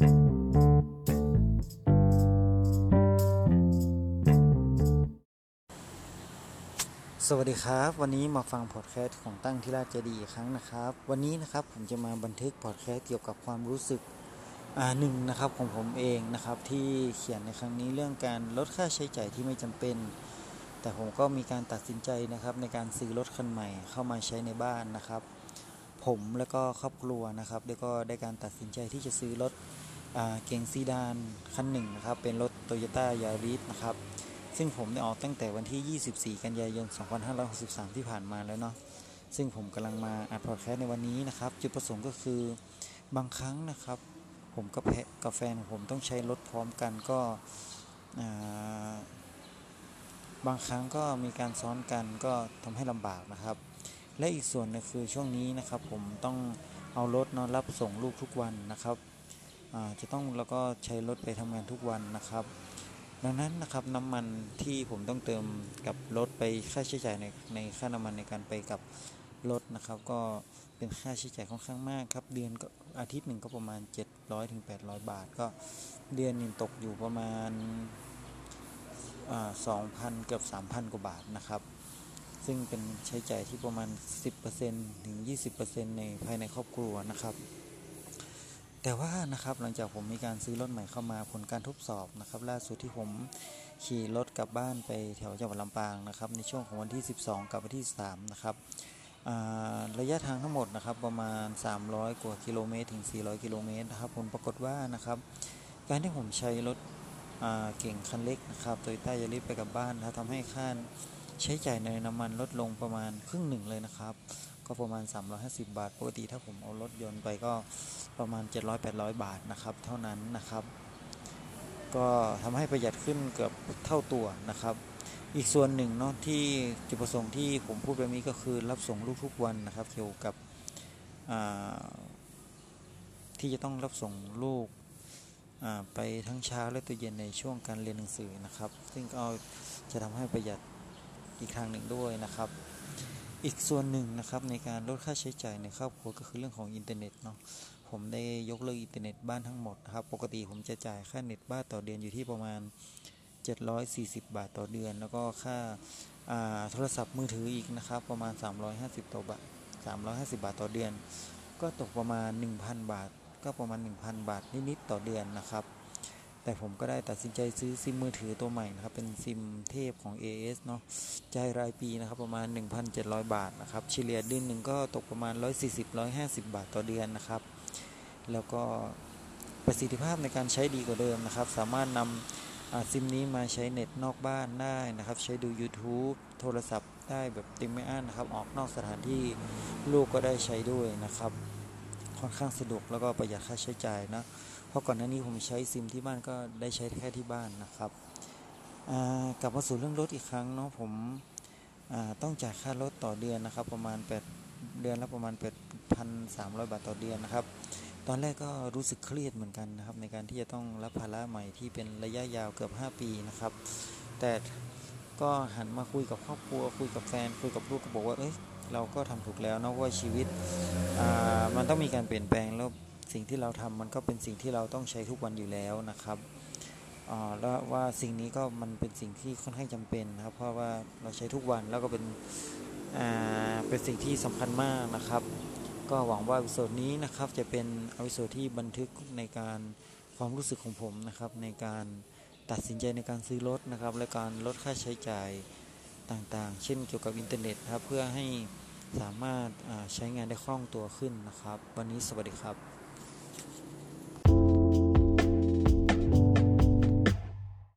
สวัสดีครับ วันนี้มาฟังพอดแคสต์ของตั้งที่ราชเจดีอีกครั้งนะครับ วันนี้นะครับผมจะมาบันทึกพอดแคสต์เกี่ยวกับความรู้สึกอ่าหนึ่งนะครับของผมเองนะครับ ที่เขียนในครั้งนี้เรื่องการลดค่าใช้จ่ายที่ไม่จำเป็น แต่ผมก็มีการตัดสินใจนะครับ ในการซื้อรถคันใหม่เข้ามาใช้ในบ้านนะครับ ผมแล้วก็ครอบครัวนะครับแล้วก็ได้การตัดสินใจที่จะซื้อรถ เก๋งซีดานคันหนึ่งนะครับ เป็นรถโตโยต้ายาริสนะครับ ซึ่งผมได้ออกตั้งแต่วันที่ 24 กันยายน 2563 ที่ผ่านมาแล้วเนาะ ซึ่งผมกำลังมาอัดพอดแคสต์ในวันนี้นะครับ จุดประสงค์ก็คือบางครั้งนะครับ ผมกับแพกับแฟนผมต้องใช้รถพร้อมกันก็บางครั้งก็มีการซ้อนกันก็ทำให้ลำบากนะครับ และอีกส่วนนึงคือช่วงนี้นะครับ ผมต้องเอารถนอนรับส่งลูกทุกวันนะครับ จะต้องแล้วก็ใช้รถไปทำงานทุกวันนะครับ ดังนั้นนะครับน้ำมันที่ผมต้องเติมกับรถไปค่าใช้จ่ายในในค่าน้ำมันในการไปกับรถนะครับ ก็เป็นค่าใช้จ่ายค่อนข้างมากครับ เดือนก็อาทิตย์หนึ่งก็ประมาณ 700ถึง800 บาท ก็เดือนนึงตกอยู่ประมาณสองพันเกือบ 3,000 กว่าบาทนะครับ ซึ่งเป็นใช้จ่ายที่ประมาณ 10%ถึง 20%ในภายในครอบครัวนะครับ แต่ว่านะครับหลังจากผมมีการซื้อรถใหม่เข้ามาผลการทดสอบนะครับล่าสุดที่ผมขี่รถกลับบ้านไปแถวจังหวัดลำปางนะครับในช่วงของวันที่ 12 กับวันที่ 3 นะครับระยะทางทั้งหมดนะครับประมาณ 300 กว่ากิโลเมตรถึง 400 กิโลเมตรนะครับผลปรากฏว่านะครับการที่ผมใช้รถเก่งคันเล็กนะครับโตโยต้ายาริสไปกับบ้านนะทำให้ค่าใช้จ่ายในน้ำมันลดลงประมาณครึ่งหนึ่งเลยนะครับ ก็ประมาณ 350 บาท ปกติถ้าผมเอารถยนต์ไปก็ประมาณ 700-800 บาทนะครับ เท่านั้นนะครับ ก็ทำให้ประหยัดขึ้นเกือบเท่าตัวนะครับ อีกส่วนหนึ่งเนาะที่จุดประสงค์ที่ผมพูดแบบนี้ก็คือรับส่งลูกทุกวันนะครับ เกี่ยวกับที่จะต้องรับส่งลูกไปทั้งเช้าและตอนเย็นในช่วงการเรียนหนังสือนะครับ ซึ่งก็จะทำให้ประหยัดอีกทางหนึ่งด้วยนะครับ อีกส่วนหนึ่งนะครับในการลดค่าใช้จ่ายในครอบครัวก็คือเรื่องของอินเทอร์เน็ตเนาะผมได้ยกเลิกอินเทอร์เน็ตบ้านทั้งหมดนะครับ ปกติผมจะจ่ายค่าเน็ตบ้านต่อเดือนอยู่ที่ประมาณ 740 บาทต่อเดือน แล้วก็ค่าโทรศัพท์มือถืออีกนะครับ ประมาณ 350ต่อบาท350 บาทต่อเดือน ก็ตกประมาณ 1,000 บาท ก็ประมาณ 1,000 บาทนิดๆต่อเดือนนะครับ แต่ผมก็ได้ตัดสินใจซื้อซิมมือถือตัวใหม่นะครับ เป็นซิมเทพของ AS เนาะจ่ายรายปีนะครับประมาณ 1,700 บาทนะครับเฉลี่ยเดือนหนึ่งก็ตกประมาณ 140-150 บาทต่อเดือนนะครับ แล้วก็ประสิทธิภาพในการใช้ดีกว่าเดิมนะครับ สามารถนำซิมนี้มาใช้เน็ตนอกบ้านได้นะครับ ใช้ดู YouTube โทรศัพท์ได้แบบเต็มไม่อั้นนะครับ ออกนอกสถานที่ลูกก็ได้ใช้ด้วยนะครับ ค่อนข้างสะดวกแล้วก็ประหยัดค่าใช้จ่ายนะ เพราะก่อนหน้านี้ผมใช้ซิมที่บ้านก็ได้ใช้แค่ที่บ้านนะครับกลับมาสู่เรื่องรถอีกครั้งเนาะผมต้องจ่ายค่ารถต่อเดือนนะครับ ประมาณ 8 เดือนละประมาณ 8,300 บาทต่อเดือนนะครับ ตอนแรกก็รู้สึกเครียดเหมือนกันนะครับ ในการที่จะต้องรับภาระใหม่ที่เป็นระยะยาวเกือบ 5 ปีนะครับ แต่ ก็หันมาคุยกับครอบครัว คุยกับแฟน คุยกับลูกก็บอกว่าเอ้ยเราก็ทำถูกแล้วนะว่าชีวิตมันต้องมีการเปลี่ยนแปลงแล้วสิ่งที่เราทำมันก็เป็นสิ่งที่เราต้องใช้ทุกวันอยู่แล้วนะครับแล้วว่าสิ่งนี้ก็มันเป็นสิ่งที่ค่อนข้างจำเป็นนะครับ เพราะว่าเราใช้ทุกวันแล้วก็เป็นเป็นสิ่งที่สำคัญมากนะครับ ก็หวังว่าวิดีโอนี้นะครับจะเป็นวิดีโอที่บันทึกในการความรู้สึกของผมนะครับในการ ตัดสินใจในการซื้อรถนะครับ และการลดค่าใช้จ่ายต่างๆ เช่นเกี่ยวกับอินเทอร์เน็ตครับ เพื่อให้สามารถใช้งานได้คล่องตัวขึ้นนะครับ วันนี้สวัสดีครับ